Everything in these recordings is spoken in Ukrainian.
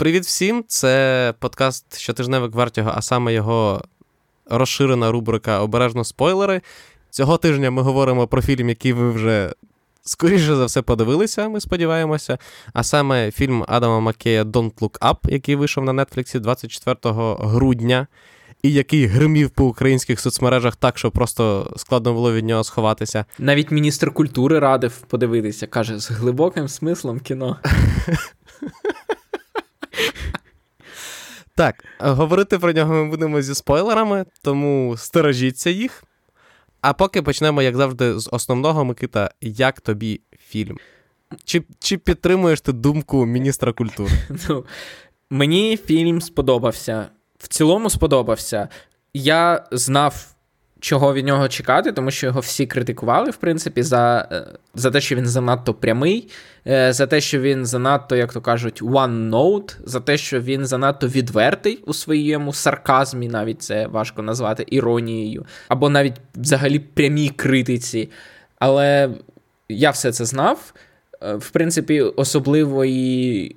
Привіт всім! Це подкаст щотижневик Вертього, а саме його розширена рубрика Обережно спойлери. Цього тижня ми говоримо про фільм, який ви вже скоріше за все подивилися, ми сподіваємося. А саме фільм Адама Маккея Don't Look Up, який вийшов на Нетфліксі 24 грудня, і який гримів по українських соцмережах так, що просто складно було від нього сховатися. Навіть міністр культури радив подивитися, каже, з глибоким смислом кіно. Так, говорити про нього ми будемо зі спойлерами, тому стережіться їх. А поки почнемо, як завжди, з основного Микита, як тобі фільм? Чи чи підтримуєш ти думку міністра культури? Ну, Мені фільм сподобався. В цілому сподобався. Я знав чого від нього чекати, тому що його всі критикували, в принципі, за е, за те, що він занадто прямий, е, за те, що він занадто, як то кажуть, one note, за те, що він занадто відвертий у своєму сарказмі, навіть це важко назвати іронією, або навіть взагалі прямій критиці. Але я все це знав. Е, в принципі, особливої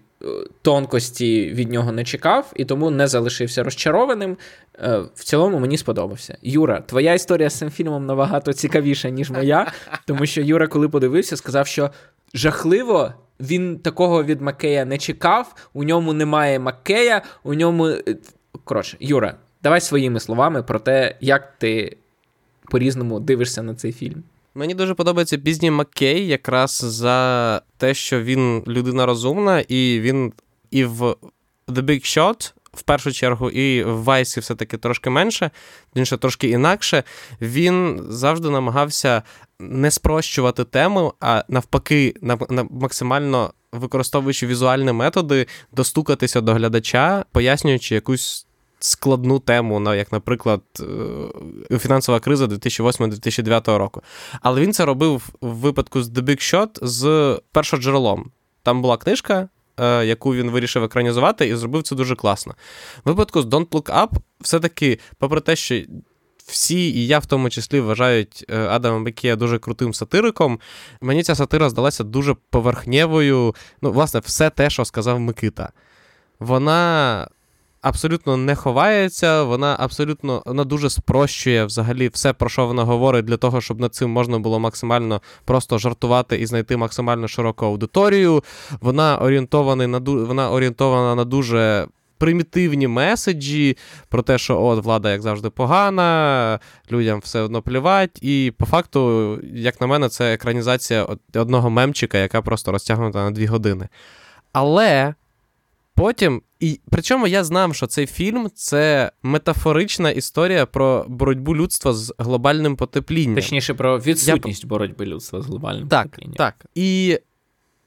тонкості від нього не чекав, і тому не залишився розчарованим. Е, в цілому мені сподобався. Юра, твоя історія з цим фільмом набагато цікавіша, ніж моя, тому що Юра, коли подивився, сказав, що жахливо. Він такого від Макея не чекав, у ньому немає Маккея, у ньому. Е, коротше, Юра, давай своїми словами про те, як ти по-різному дивишся на цей фільм. Мені дуже подобається пізній Маккей, якраз за те, що він людина розумна, і він і в The Big Shot, в першу чергу, і в Вайсі все-таки трошки менше, він ще трошки інакше. Він завжди намагався не спрощувати тему, а навпаки, на, на максимально використовуючи візуальні методи, достукатися до глядача, пояснюючи якусь складну тему, як, наприклад, е, фінансова криза 2008-2009 року. Але він це робив в випадку з The Big Shot з першоджерелом. Там була книжка. Е, яку він вирішив екранізувати, і зробив це дуже класно. В випадку з Don't Look Up, все-таки, попри те, що всі, і я в тому числі вважають е, Адама Бекія дуже крутим сатириком, мені ця сатира здалася дуже поверхнєвою. Ну, власне, все те, що сказав Микита. Вона абсолютно не ховається, вона абсолютно вона дуже спрощує взагалі все, про що вона говорить, для того, щоб над цим можна було максимально просто жартувати і знайти максимально широку аудиторію. Вона орієнтована на вона орієнтована на дуже. Примітивні меседжі про те, що от влада, як завжди, погана, людям все одно плювать. І по факту, як на мене, це екранізація одного мемчика, яка просто розтягнута на дві години. Але Потім, і причому я знав, що цей фільм це метафорична історія про боротьбу людства з глобальним потеплінням. Точніше, про відсутність я... боротьби людства з глобальним так, потеплінням. Так. І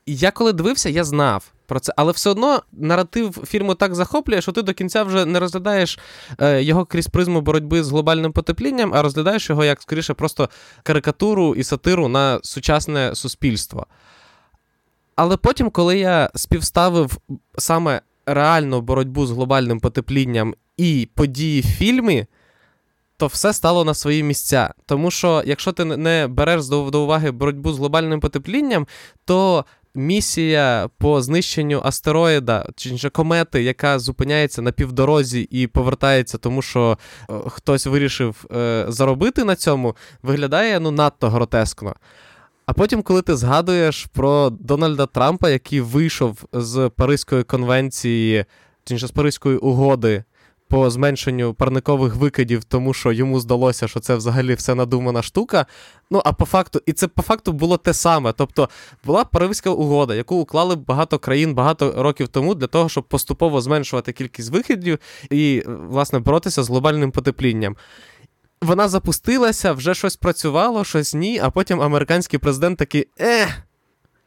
я коли дивився, я знав про це. Але все одно наратив фільму так захоплює, що ти до кінця вже не розглядаєш е, його крізь призму боротьби з глобальним потеплінням, а розглядаєш його як скоріше просто карикатуру і сатиру на сучасне суспільство. Але потім, коли я співставив саме реальну боротьбу з глобальним потеплінням і події в фільмі, то все стало на свої місця. Тому що, якщо ти не береш до уваги боротьбу з глобальним потеплінням, то місія по знищенню астероїда чи комети, яка зупиняється на півдорозі і повертається, тому що е, хтось вирішив е, заробити на цьому, виглядає ну надто гротескно. А потім, коли ти згадуєш про Дональда Трампа, який вийшов з Паризької конвенції, з Паризької угоди по зменшенню парникових викидів, тому що йому здалося, що це взагалі все надумана штука. Ну, а по факту, і це по факту було те саме. Тобто була Паризька угода, яку уклали багато країн багато років тому для того, щоб поступово зменшувати кількість викидів і, власне, боротися з глобальним потеплінням вона запустилася, вже щось працювало, щось ні, а потім американський президент такий е.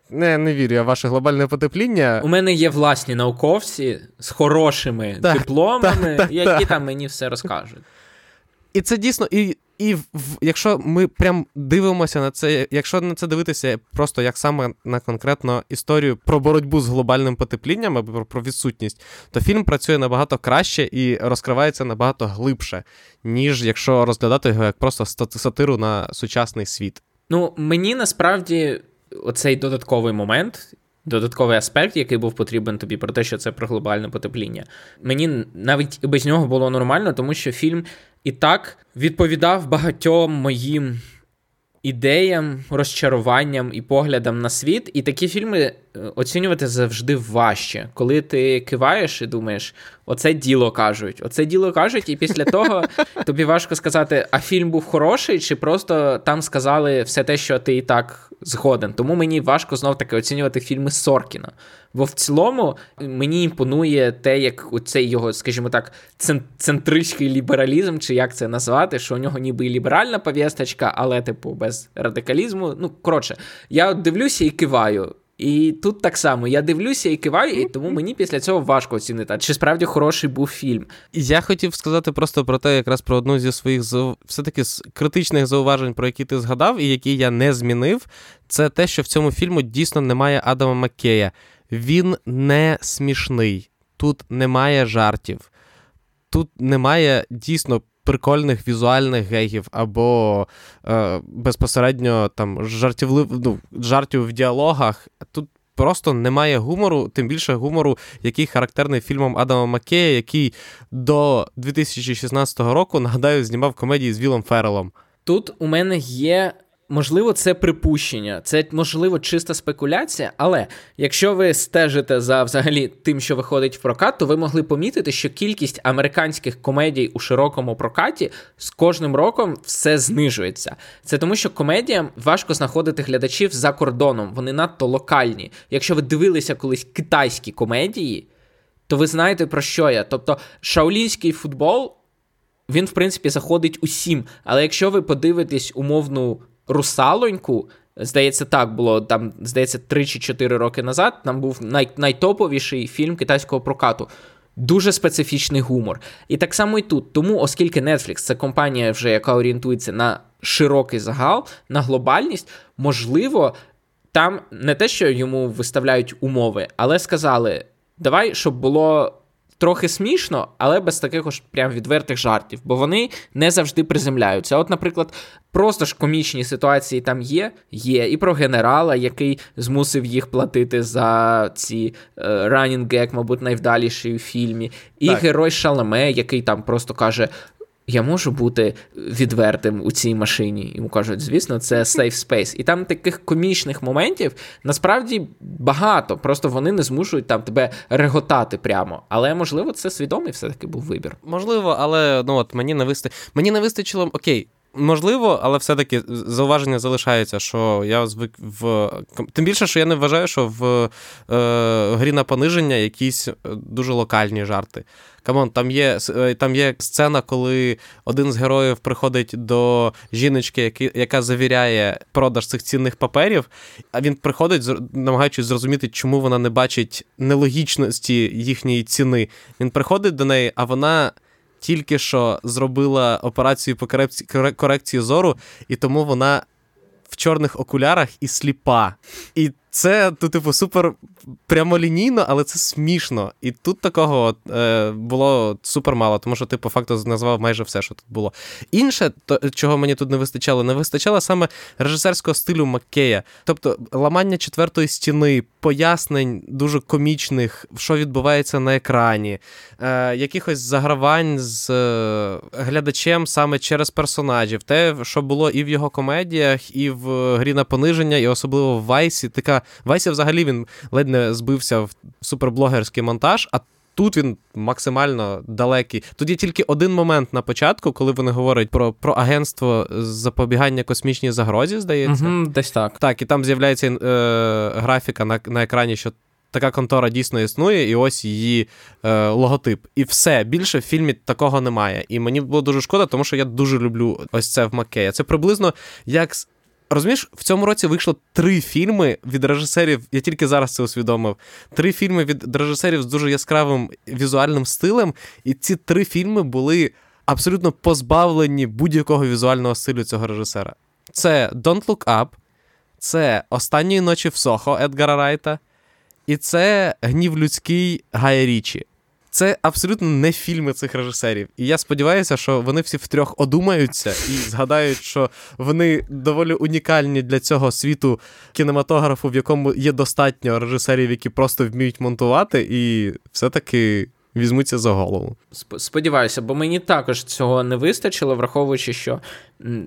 Не не вірю, я ваше глобальне потепління. У мене є власні науковці з хорошими так, дипломами, так, які так, там мені все розкажуть. І це дійсно, і і в, якщо ми прям дивимося на це, якщо на це дивитися просто як саме на конкретну історію про боротьбу з глобальним потеплінням або про відсутність, то фільм працює набагато краще і розкривається набагато глибше, ніж якщо розглядати його як просто сатиру на сучасний світ. Ну, мені насправді оцей додатковий момент додатковий аспект, який був потрібен тобі, про те, що це про глобальне потепління. Мені навіть без нього було нормально, тому що фільм і так відповідав багатьом моїм ідеям, розчаруванням і поглядам на світ. І такі фільми е, оцінювати завжди важче, коли ти киваєш і думаєш, оце діло кажуть, оце діло кажуть, і після того тобі важко сказати, а фільм був хороший, чи просто там сказали все те, що ти і так згоден. Тому мені важко знов таки оцінювати фільми Соркіна. Бо в цілому мені імпонує те, як цей його, скажімо так, центристський лібералізм, чи як це назвати, що у нього ніби і ліберальна пов'язочка, але, типу, без радикалізму. Ну, коротше, я дивлюся і киваю. І тут так само я дивлюся і киваю, і тому мені після цього важко оцінити. Чи справді хороший був фільм? Я хотів сказати просто про те, якраз про одну зі своїх все-таки критичних зауважень, про які ти згадав, і які я не змінив. Це те, що в цьому фільму дійсно немає Адама Маккея. Він не смішний, тут немає жартів, тут немає дійсно прикольних візуальних гегів або е, безпосередньо там жартівлив, ну, жартів в діалогах. Тут просто немає гумору, тим більше гумору, який характерний фільмом Адама Маккея, який до 2016 року, нагадаю, знімав комедії з Вілом Феррелом. Тут у мене є Можливо, це припущення, це можливо чиста спекуляція, але якщо ви стежите за взагалі тим, що виходить в прокат, то ви могли помітити, що кількість американських комедій у широкому прокаті з кожним роком все знижується. Це тому, що комедіям важко знаходити глядачів за кордоном, вони надто локальні. Якщо ви дивилися колись китайські комедії, то ви знаєте про що я. Тобто, шаулінський футбол. Він, в принципі, заходить усім. Але якщо ви подивитесь умовну русалоньку. Здається, так було там, здається, 3 чи 4 роки назад. Там був най- найтоповіший фільм китайського прокату. Дуже специфічний гумор. І так само і тут. Тому, оскільки Netflix це компанія, вже яка орієнтується на широкий загал, на глобальність, можливо, там не те, що йому виставляють умови, але сказали: давай, щоб було трохи смішно, але без таких ось прям відвертих жартів, бо вони не завжди приземляються. От, наприклад, просто ж комічні ситуації там є, є, і про генерала, який змусив їх платити за ці е, running gag, мабуть, найвдаліший у фільмі, і так. герой Шалеме, який там просто каже: я можу бути відвертим у цій машині. Йому кажуть, звісно, це safe space. І там таких комічних моментів насправді багато. Просто вони не змушують там тебе реготати прямо. Але можливо, це свідомий все-таки був вибір. Можливо, але ну от мені не висти... мені не вистачило окей. Можливо, але все-таки зауваження залишається, що я звик в. Тим більше, що я не вважаю, що в е, грі на пониження якісь е, дуже локальні жарти. Come on, там є е, там є сцена, коли один з героїв приходить до жіночки, яка завіряє продаж цих цінних паперів, а він приходить, намагаючись зрозуміти, чому вона не бачить нелогічності їхньої ціни. Він приходить до неї, а вона тільки що зробила операцію по корекції зору, і тому вона в чорних окулярах і сліпа. І це, ну, типу, супер прямолінійно, але це смішно. І тут такого е, було супер мало, тому що ти по факту назвав майже все, що тут було. Інше, то, чого мені тут не вистачало, не вистачало саме режисерського стилю Маккея. Тобто ламання четвертої стіни, пояснень дуже комічних, що відбувається на екрані, е, якихось загравань з е, глядачем саме через персонажів. Те, що було і в його комедіях, і в грі на пониження, і особливо в Вайсі. Така Вайсі взагалі він ледь не збився в суперблогерський монтаж, а тут він максимально далекий. Тут є тільки один момент на початку, коли вони говорять про про агентство запобігання космічній загрозі, здається. Угу, Десь так. Так, і там з'являється е, графіка на, на екрані, що. Така контора дійсно існує, і ось її е, логотип. І все більше в фільмі такого немає. І мені було дуже шкода, тому що я дуже люблю ось це в Маккея. Це приблизно як Розумієш, в цьому році вийшло три фільми від режисерів. Я тільки зараз це усвідомив. Три фільми від режисерів з дуже яскравим візуальним стилем, і ці три фільми були абсолютно позбавлені будь-якого візуального стилю цього режисера. Це Don't Look Up, це Останньої ночі в Сохо Едгара Райта, і це Гнів людський Гая Річі. Це абсолютно не фільми цих режисерів. І я сподіваюся, що вони всі втрьох одумаються і згадають, що вони доволі унікальні для цього світу кінематографу, в якому є достатньо режисерів, які просто вміють монтувати, і все-таки візьмуться за голову. Сподіваюся, бо мені також цього не вистачило, враховуючи, що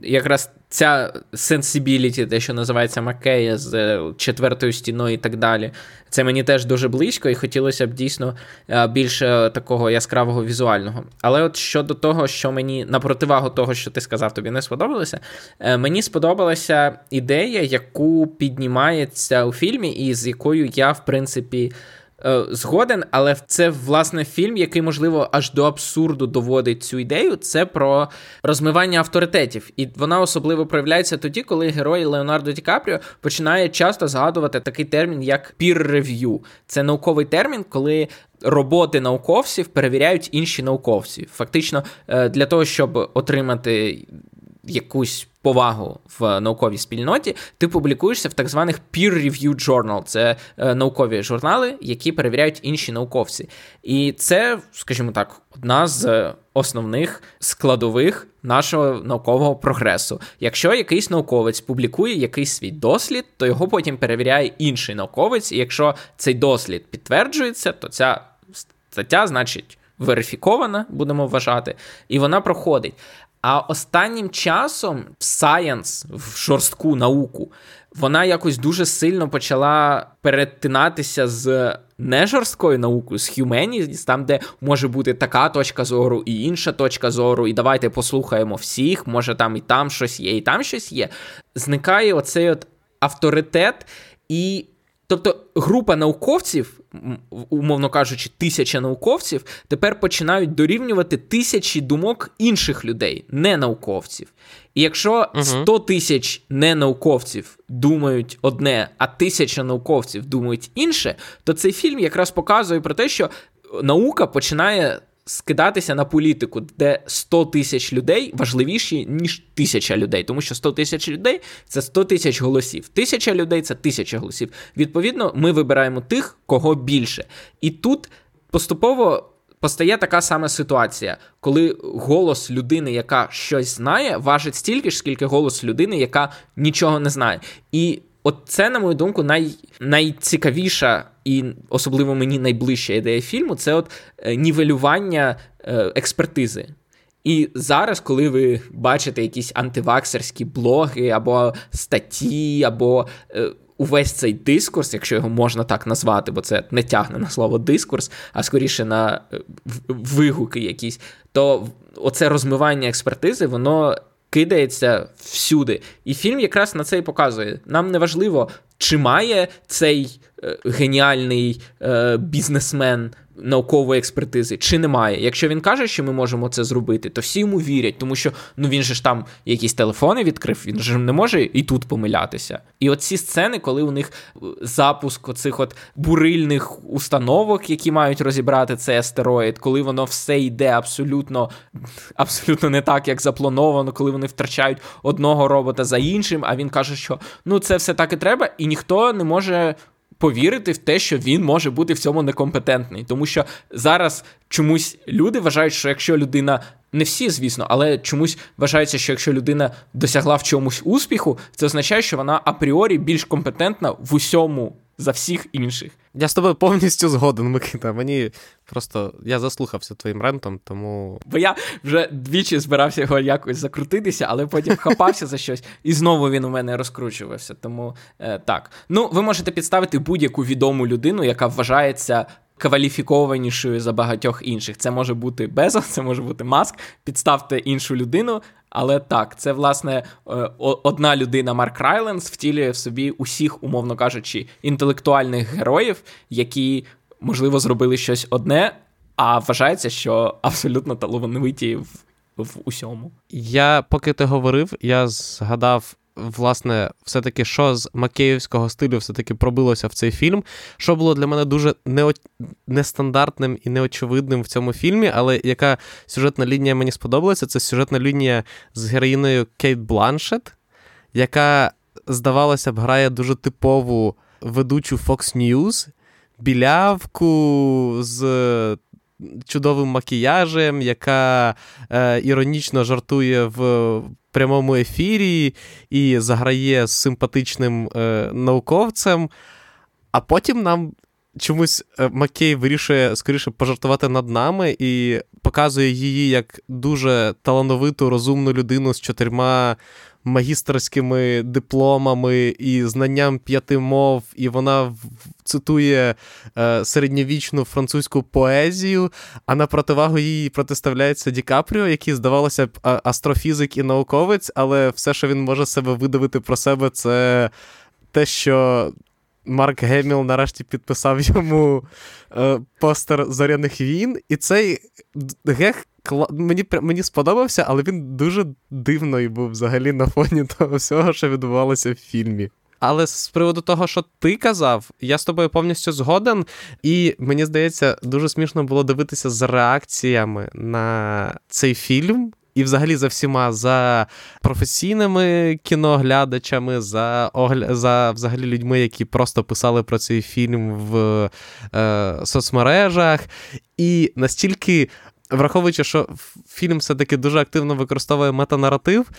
якраз ця сенсибіліті, те, що називається Макея з е, четвертою стіною і так далі, це мені теж дуже близько, і хотілося б дійсно е, більше такого яскравого візуального. Але от щодо того, що мені на противагу того, що ти сказав, тобі не сподобалося, е, мені сподобалася ідея, яку піднімається у фільмі, і з якою я, в принципі. Е, згоден, але це власне фільм, який, можливо, аж до абсурду доводить цю ідею. Це про розмивання авторитетів. І вона особливо проявляється тоді, коли герой Леонардо Ді Капріо починає часто згадувати такий термін, як peer review. Це науковий термін, коли. Роботи науковців перевіряють інші науковці. Фактично, е, для того, щоб отримати якусь повагу в науковій спільноті, ти публікуєшся в так званих peer-reviewed journal. Це е, наукові журнали, які перевіряють інші науковці. І це, скажімо так, одна з основних складових нашого наукового прогресу. Якщо якийсь науковець публікує якийсь свій дослід, то його потім перевіряє інший науковець. І якщо цей дослід підтверджується, то ця стаття, значить. Верифікована, будемо вважати, і вона проходить. А останнім часом в Science, в жорстку науку, вона якось дуже сильно почала перетинатися з нежорсткою наукою, з Humanities, там, де може бути така точка зору і інша точка зору, і давайте послухаємо всіх, може там і там щось є, і там щось є. Зникає оцей от авторитет і Тобто група науковців, умовно кажучи, тисяча науковців, тепер починають дорівнювати тисячі думок інших людей, не науковців. І якщо 100 тисяч ненауковців думають одне, а тисяча науковців думають інше, то цей фільм якраз показує про те, що наука починає скидатися на політику, де 100 тисяч людей важливіші, ніж тисяча людей, тому що 100 тисяч людей це 100 тисяч голосів. Тисяча людей це тисяча голосів. Відповідно, ми вибираємо тих, кого більше. І тут поступово. Постає така сама ситуація, коли голос людини, яка щось знає, важить стільки ж, скільки голос людини, яка нічого не знає. І От це, на мою думку, най, найцікавіша і особливо мені найближча ідея фільму це от е, нівелювання е, експертизи. І зараз, коли ви бачите якісь антиваксерські блоги, або статті, або е, увесь цей дискурс, якщо його можна так назвати, бо це не тягне на слово дискурс, а скоріше на вигуки якісь, то оце розмивання експертизи, воно кидається всюди. І фільм якраз на це і показує. Нам не важливо, чи має цей е, геніальний е, бізнесмен наукової експертизи, чи немає. Якщо він каже, що ми можемо це зробити, то всі йому вірять, тому що ну він же ж там якісь телефони відкрив, він же не може і тут помилятися. І от ці сцени, коли у них е, запуск оцих от бурильних установок, які мають розібрати цей астероїд, коли воно все йде абсолютно абсолютно не так, як заплановано, коли вони втрачають одного робота за іншим, а він каже, що ну це все так і треба, і ніхто не може повірити в те, що він може бути в цьому некомпетентний. Тому що зараз чомусь люди вважають, що якщо людина. Не всі, звісно, але чомусь вважається, що якщо людина досягла в чомусь успіху, це означає, що вона апріорі більш компетентна в усьому за всіх інших. Я з тобою повністю згоден, Микита. Мені просто я заслухався твоїм рентом, тому. Бо я вже двічі збирався його якось закрутитися, але потім хапався за щось, і знову він у мене розкручувався. Тому е, так. Ну, ви можете підставити будь-яку відому людину, яка вважається. Кваліфікованішою за багатьох інших. Це може бути Безос, це може бути Маск. Підставте іншу людину, але так, це власне е, одна людина Марк Райленс втілює в собі усіх, умовно кажучи, інтелектуальних героїв, які, можливо, зробили щось одне, а вважається, що абсолютно талановиті в, в усьому. Я поки ти говорив, я згадав власне, все-таки, що з Макеївського стилю все-таки пробилося в цей фільм, що було для мене дуже нео... нестандартним і неочевидним в цьому фільмі, але яка сюжетна лінія мені сподобалася, це сюжетна лінія з героїною Кейт Бланшет, яка, здавалося б, грає дуже типову ведучу Fox News, білявку з чудовим макіяжем, яка е, іронічно жартує в прямому ефірі і заграє з симпатичним е, науковцем. А потім нам чомусь е, Маккей вирішує скоріше пожартувати над нами і показує її як дуже талановиту, розумну людину з чотирма магістерськими дипломами і знанням п'яти мов, і вона цитує е, середньовічну французьку поезію, а на противагу їй протиставляється Ді Капріо, який, здавалося б, астрофізик і науковець, але все, що він може себе видавити про себе, це те, що. Марк Геміл нарешті підписав йому е, постер зоряних війн, і цей гех мені мені сподобався, але він дуже дивний був взагалі на фоні того всього, що відбувалося в фільмі. Але з приводу того, що ти казав, я з тобою повністю згоден, і мені здається, дуже смішно було дивитися з реакціями на цей фільм. І, взагалі, за всіма за професійними кіноглядачами, за огля... за взагалі людьми, які просто писали про цей фільм в е, соцмережах. І настільки враховуючи, що фільм все-таки дуже активно використовує метанаратив,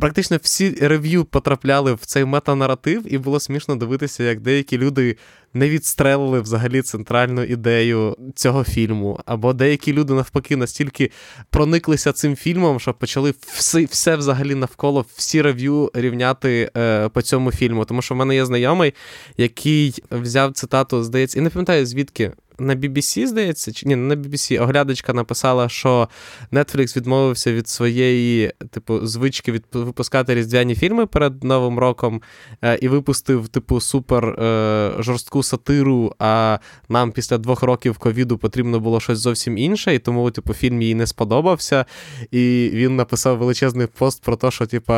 практично всі рев'ю потрапляли в цей метанаратив, і було смішно дивитися, як деякі люди не відстрелили взагалі центральну ідею цього фільму. Або деякі люди, навпаки, настільки прониклися цим фільмом, що почали все все взагалі навколо всі рев'ю рівняти е, по цьому фільму. Тому що в мене є знайомий, який взяв цитату, здається, і не пам'ятаю звідки на BBC, здається, чи ні, не на BBC, оглядачка написала, що Netflix відмовився від своєї, типу, звички від випускати різдвяні фільми перед Новим роком е, і випустив, типу, супер е, жорстку сатиру. А нам після двох років ковіду потрібно було щось зовсім інше, і тому, типу, фільм їй не сподобався. І він написав величезний пост про те, що, типу,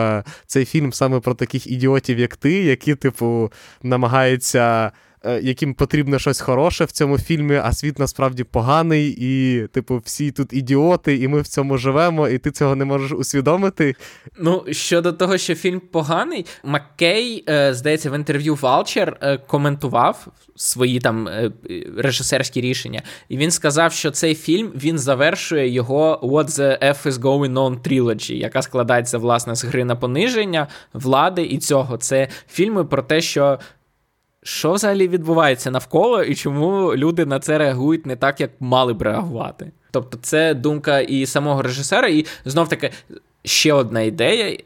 цей фільм саме про таких ідіотів, як ти, які, типу, намагаються. Е, яким потрібно щось хороше в цьому фільмі, а світ насправді поганий, і, типу, всі тут ідіоти, і ми в цьому живемо, і ти цього не можеш усвідомити. Ну, щодо того, що фільм поганий, Маккей, е, здається, в інтерв'ю Валчер е, коментував свої там режисерські рішення, і він сказав, що цей фільм він завершує його What the F is going on trilogy, яка складається власне з гри на пониження, влади і цього. Це фільми про те, що що взагалі відбувається навколо, і чому люди на це реагують не так, як мали б реагувати? Тобто, це думка і самого режисера, і знов таки ще одна ідея,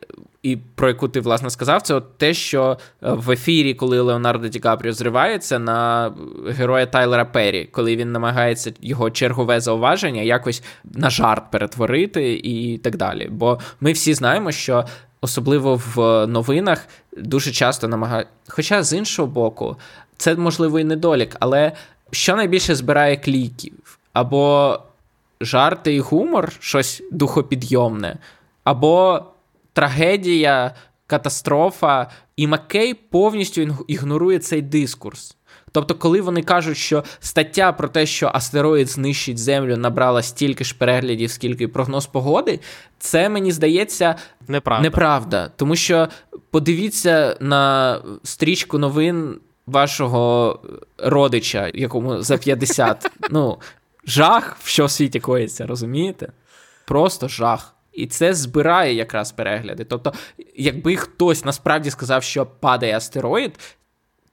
і про яку ти власне сказав, це от те, що е, в ефірі, коли Леонардо Ді Капріо зривається на героя Тайлера Перрі, коли він намагається його чергове зауваження якось на жарт перетворити і так далі. Бо ми всі знаємо, що особливо в новинах, дуже часто намагають. Хоча з іншого боку, це можливо і недолік, але що найбільше збирає кліків? Або жарти і гумор, щось духопідйомне, або трагедія, катастрофа, і Маккей повністю ігнорує цей дискурс. Тобто, коли вони кажуть, що стаття про те, що астероїд знищить Землю, набрала стільки ж переглядів, скільки прогноз погоди, це мені здається неправда. неправда. Тому що подивіться на стрічку новин вашого родича, якому за 50. Ну, жах, що в світі коїться, розумієте? Просто жах. І це збирає якраз перегляди. Тобто, якби хтось насправді сказав, що падає астероїд,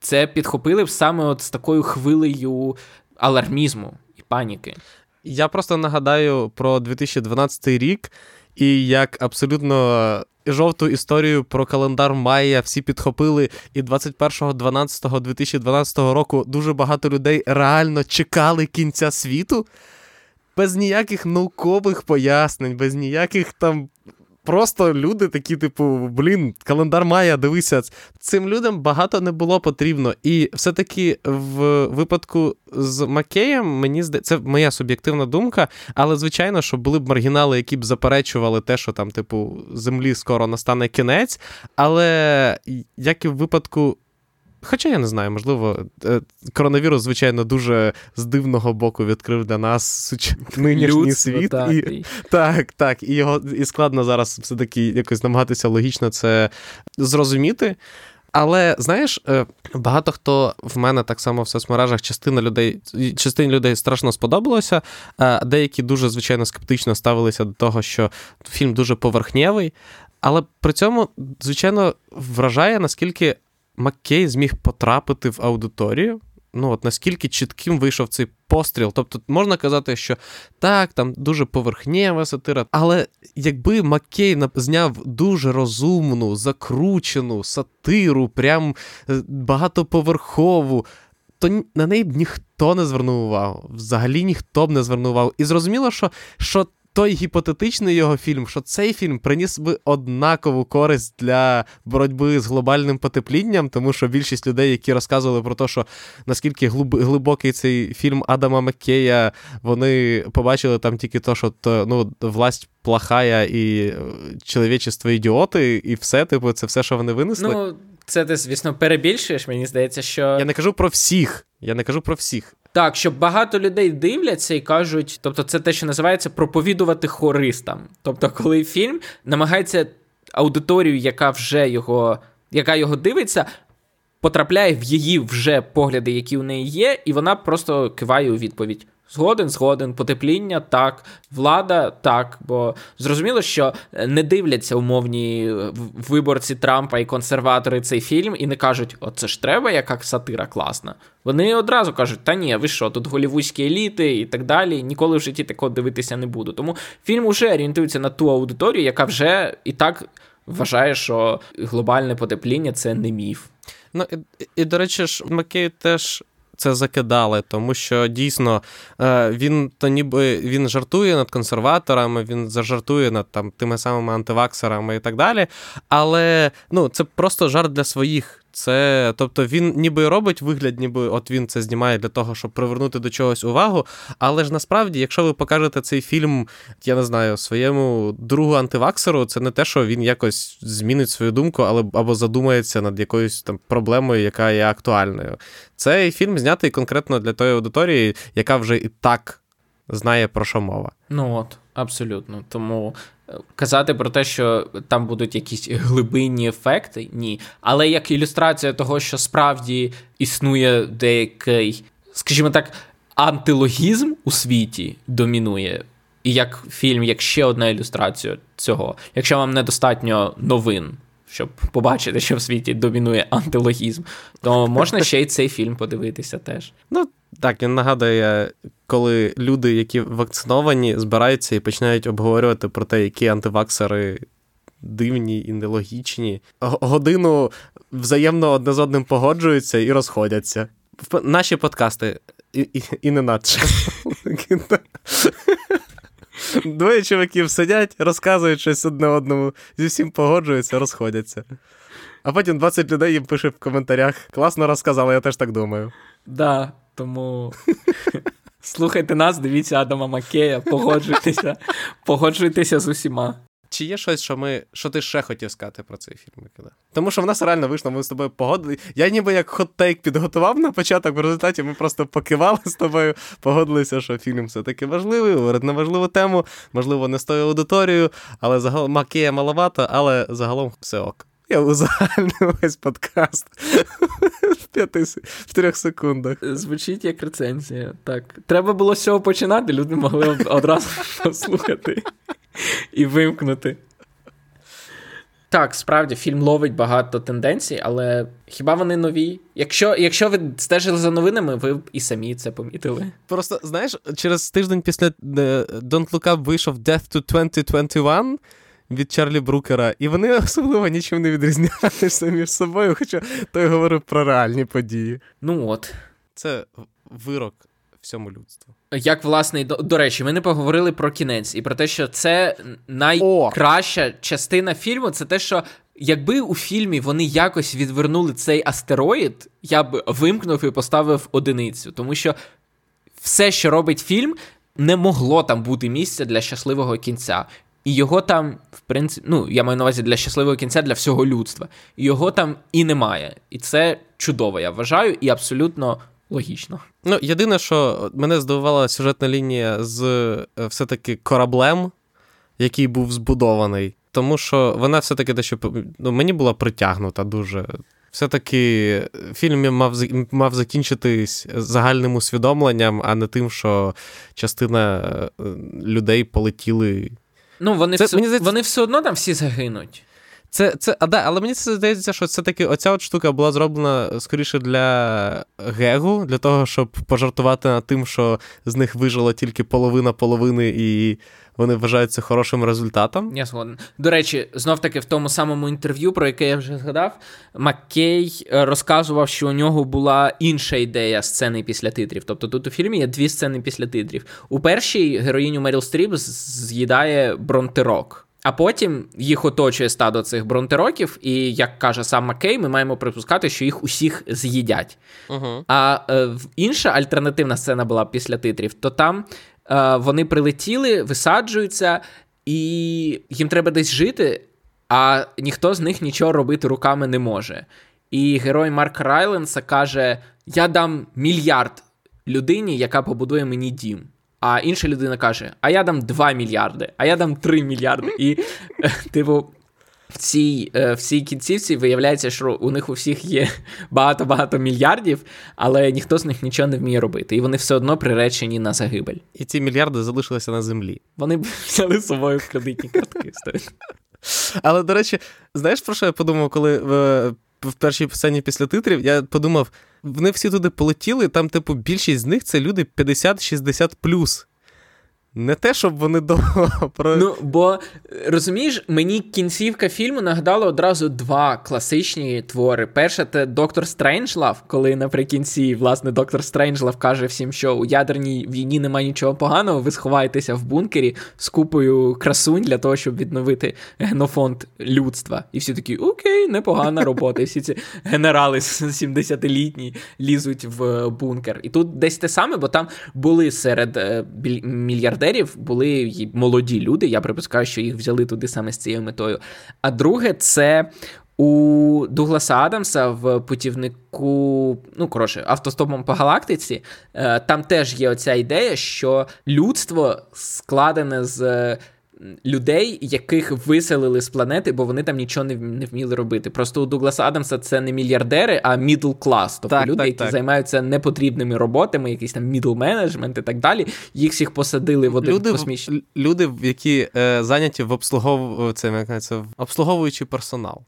це підхопили саме от з такою хвилею алармізму і паніки. Я просто нагадаю про 2012 рік, і як абсолютно жовту історію про календар Майя всі підхопили, і 21.12.2012 року дуже багато людей реально чекали кінця світу. Без ніяких наукових пояснень, без ніяких там Просто люди такі, типу, блін, календар Майя, дивися, цим людям багато не було потрібно. І все-таки в випадку з Макеєм, мені здається, це моя суб'єктивна думка, але звичайно, що були б маргінали, які б заперечували те, що там, типу, землі скоро настане кінець. Але як і в випадку Хоча я не знаю, можливо, е, коронавірус, звичайно, дуже з дивного боку відкрив для нас нинішній Людство, світ. Так, і, так, так, і його і складно зараз все-таки якось намагатися логічно це зрозуміти. Але знаєш, е, багато хто в мене так само в соцмережах, частина людей, частині людей страшно сподобалося. а Деякі дуже звичайно скептично ставилися до того, що фільм дуже поверхнєвий. Але при цьому, звичайно, вражає, наскільки Маккей зміг потрапити в аудиторію ну от наскільки чітким вийшов цей постріл. Тобто можна казати, що так, там дуже поверхнєва сатира, але якби Маккей зняв дуже розумну, закручену сатиру, прям е, багатоповерхову. То на неї б ніхто не звернув увагу. Взагалі ніхто б не звернув увагу. І зрозуміло, що що той гіпотетичний його фільм, що цей фільм приніс би однакову користь для боротьби з глобальним потеплінням, тому що більшість людей, які розказували про те, що наскільки глибокий цей фільм Адама Маккея, вони побачили там тільки то, що то, ну, власть плохая і е, чоловічество ідіоти, і все, типу, це все, що вони винесли. Ну, це ти, звісно, перебільшуєш, мені здається, що. Я не кажу про всіх. Я не кажу про всіх. Так, що багато людей дивляться і кажуть, тобто це те, що називається проповідувати хористам. Тобто, коли фільм намагається аудиторію, яка вже його, яка його дивиться, потрапляє в її вже погляди, які у неї є, і вона просто киває у відповідь. Згоден, згоден, потепління так, влада так. Бо зрозуміло, що не дивляться умовні виборці Трампа і консерватори цей фільм і не кажуть, оце ж треба, яка сатира класна. Вони одразу кажуть, та ні, ви що, тут голівудські еліти і так далі. Ніколи в житті такого дивитися не буду. Тому фільм уже орієнтується на ту аудиторію, яка вже і так вважає, що глобальне потепління це не міф. Ну і, і до речі, ж Маккей теж це закидали, тому що дійсно е, він то ніби він жартує над консерваторами, він зажартує над там тими самими антиваксерами і так далі. Але ну, це просто жарт для своїх. Це, тобто, він ніби робить вигляд, ніби от він це знімає для того, щоб привернути до чогось увагу. Але ж насправді, якщо ви покажете цей фільм, я не знаю, своєму другу антиваксеру, це не те, що він якось змінить свою думку, але або задумається над якоюсь там проблемою, яка є актуальною. Цей фільм знятий конкретно для тої аудиторії, яка вже і так знає про що мова. Ну от, абсолютно. Тому казати про те, що там будуть якісь глибинні ефекти, ні. Але як ілюстрація того, що справді існує деякий, скажімо так, антилогізм у світі домінує. І як фільм, як ще одна ілюстрація цього, якщо вам недостатньо новин, щоб побачити, що в світі домінує антилогізм, то можна ще й цей фільм подивитися теж. Ну так, він нагадує, коли люди, які вакциновані, збираються і починають обговорювати про те, які антиваксери дивні і нелогічні. Годину взаємно одне з одним погоджуються і розходяться. Наші подкасти і, і, і не надше. Двоє чоловіків сидять, розказують щось одне одному, зі всім погоджуються, розходяться. А потім 20 людей їм пише в коментарях: класно розказали, я теж так думаю. Да, тому слухайте нас, дивіться Адама Маккея, погоджуйтеся, погоджуйтеся з усіма. Чи є щось, що ми, що ти ще хотів сказати про цей фільм? Микида? Тому що в нас реально вийшло, ми з тобою погодили. Я ніби як хот-тейк підготував на початок, в результаті ми просто покивали з тобою, погодилися, що фільм все-таки важливий, говорить на важливу тему, можливо, не з тою аудиторією, але загалом Макея маловато, але загалом все ок. Я узагальнив весь подкаст в п'яти в трьох секундах. Звучить як рецензія. Так. Треба було з цього починати, люди могли одразу послухати і вимкнути. Так, справді, фільм ловить багато тенденцій, але хіба вони нові? Якщо якщо ви стежили за новинами, ви і самі це помітили. Просто знаєш, через тиждень після е, Don't Look Up вийшов Death to 2021 від Чарлі Брукера, і вони особливо нічим не відрізнялися між собою, хоча той говорив про реальні події. Ну от. Це вирок всьому людству. Як власне, до, до речі, ми не поговорили про кінець і про те, що це найкраща О! частина фільму, це те, що якби у фільмі вони якось відвернули цей астероїд, я б вимкнув і поставив одиницю, тому що все, що робить фільм, не могло там бути місця для щасливого кінця. І його там, в принципі, ну, я маю на увазі для щасливого кінця для всього людства. Його там і немає. І це чудово, я вважаю, і абсолютно логічно. Ну, єдине, що мене здивувала сюжетна лінія з е, все-таки кораблем, який був збудований. Тому що вона все-таки дещо ну, мені була притягнута дуже все-таки фільм мав мав закінчитись загальним усвідомленням, а не тим, що частина е, людей полетіли. Ну, вони це, все, мені здається... вони все одно там всі загинуть. Це, це, а, да, Але мені це здається, що це таки оця от штука була зроблена скоріше для гегу, для того, щоб пожартувати над тим, що з них вижило тільки половина половини, і вони вважаються хорошим результатом. Я згоден. До речі, знов таки в тому самому інтерв'ю, про яке я вже згадав, Маккей е, розказував, що у нього була інша ідея сцени після титрів. Тобто тут у фільмі є дві сцени після титрів. У першій героїню Меріл Стріп з'їдає бронтерок. А потім їх оточує стадо цих бронтероків, і як каже сам Маккей, ми маємо припускати, що їх усіх з'їдять. Uh-huh. А е, інша альтернативна сцена була після титрів, то там е, вони прилетіли, висаджуються, і їм треба десь жити, а ніхто з них нічого робити руками не може. І герой Марка Райленса каже: Я дам мільярд людині, яка побудує мені дім. А інша людина каже: А я дам 2 мільярди, а я дам 3 мільярди. І, типу, в цій е, в цій кінцівці виявляється, що у них у всіх є багато-багато мільярдів, але ніхто з них нічого не вміє робити. І вони все одно приречені на загибель. І ці мільярди залишилися на землі. Вони взяли з собою кредитні картки. Але, до речі, знаєш, про що я подумав, коли в, першій сцені після титрів я подумав вони всі туди полетіли, там, типу, більшість з них це люди 50-60 плюс. Не те, щоб вони довго про. Ну, бо розумієш, мені кінцівка фільму нагадала одразу два класичні твори. Перше, це Доктор Стрейнджлав, коли наприкінці, власне, доктор Стрейнджлав каже всім, що у ядерній війні немає нічого поганого, ви сховаєтеся в бункері з купою красунь для того, щоб відновити генофонд людства. І всі такі, окей, непогана робота. І всі ці генерали 70-літні лізуть в бункер. І тут десь те саме, бо там були серед е, мільярдів мільярдерів були молоді люди. Я припускаю, що їх взяли туди саме з цією метою. А друге, це. У Дугласа Адамса в путівнику, ну коротше, автостопом по галактиці, е, там теж є оця ідея, що людство складене з людей, яких виселили з планети, бо вони там нічого не не вміли робити. Просто у Дугласа Адамса це не мільярдери, а middle class. Тобто так, люди, так, які так. займаються непотрібними роботами, якийсь там middle management і так далі. Їх всіх посадили в один люди, космічний. Люди, які е, зайняті в обслугов... це, це, обслуговуючий персонал.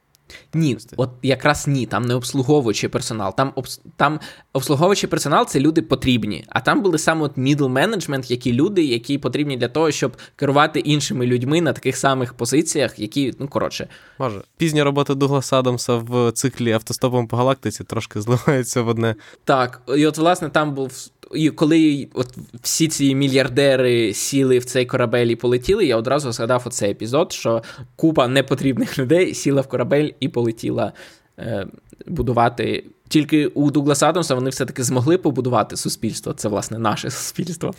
Ні, от якраз ні, там не обслуговуючий персонал. Там обс... там обслуговуючий персонал це люди потрібні. А там були саме от middle management, які люди, які потрібні для того, щоб керувати іншими людьми на таких самих позиціях, які, ну коротше. Може, пізня робота Дугласа Адамса в циклі автостопом по галактиці трошки зливається в одне. Так, і от, власне, там був і коли от всі ці мільярдери сіли в цей корабель і полетіли, я одразу згадав оцей епізод, що купа непотрібних людей сіла в корабель і полетіла е, будувати. Тільки у Дугласа Адамса вони все-таки змогли побудувати суспільство. Це, власне, наше суспільство.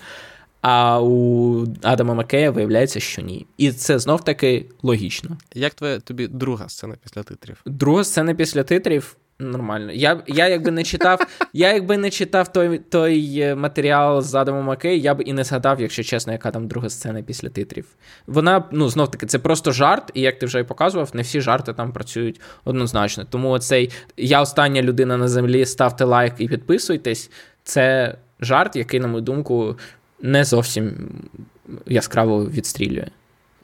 А у Адама Макея виявляється, що ні. І це знов таки логічно. Як твоя тобі друга сцена після титрів? Друга сцена після титрів. Нормально. Я я якби не читав я якби не читав той той е, матеріал з Адамом Маккей, я б і не згадав, якщо чесно, яка там друга сцена після титрів. Вона, ну, знов таки, це просто жарт, і як ти вже і показував, не всі жарти там працюють однозначно. Тому оцей я остання людина на землі, ставте лайк і підписуйтесь. Це жарт, який, на мою думку, не зовсім яскраво відстрілює.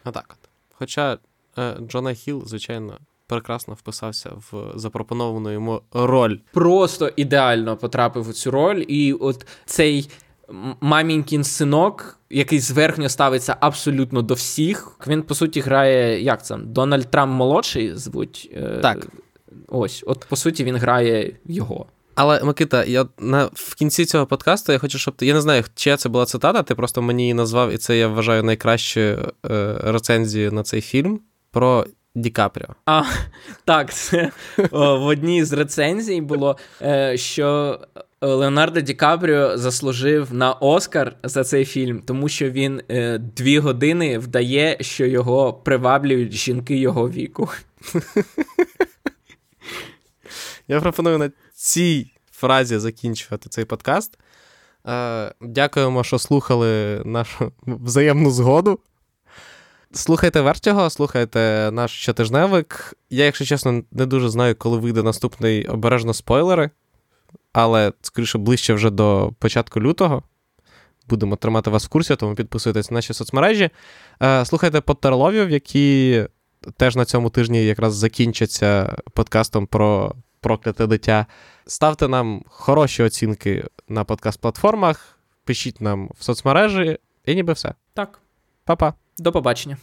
А так. Хоча е, Джона Хіл, звичайно прекрасно вписався в запропоновану йому роль. Просто ідеально потрапив у цю роль, і от цей. Мамінькін синок, який зверхньо ставиться абсолютно до всіх. Він, по суті, грає як це? Дональд Трамп молодший звуть. Е, так. Ось, от по суті, він грає його. Але Микита, я на в кінці цього подкасту я хочу, щоб ти. Я не знаю, чия це була цитата, ти просто мені її назвав, і це я вважаю найкращою е, рецензією на цей фільм. Про Ді Капріо. А, так, це о, в одній з рецензій було, е, що Леонардо Ді Капріо заслужив на Оскар за цей фільм, тому що він е, дві години вдає, що його приваблюють жінки його віку. Я пропоную на цій фразі закінчувати цей подкаст. Е, Дякуємо, що слухали нашу взаємну згоду. Слухайте Вертіго, слухайте наш щотижневик. Я, якщо чесно, не дуже знаю, коли вийде наступний обережно спойлери, але скоріше ближче вже до початку лютого. Будемо тримати вас в курсі, тому підписуйтесь на наші соцмережі. Е, слухайте Поттерловів, які теж на цьому тижні якраз закінчаться подкастом про прокляте дитя. Ставте нам хороші оцінки на подкаст-платформах, пишіть нам в соцмережі, і ніби все. Так. Па-па. До побачення.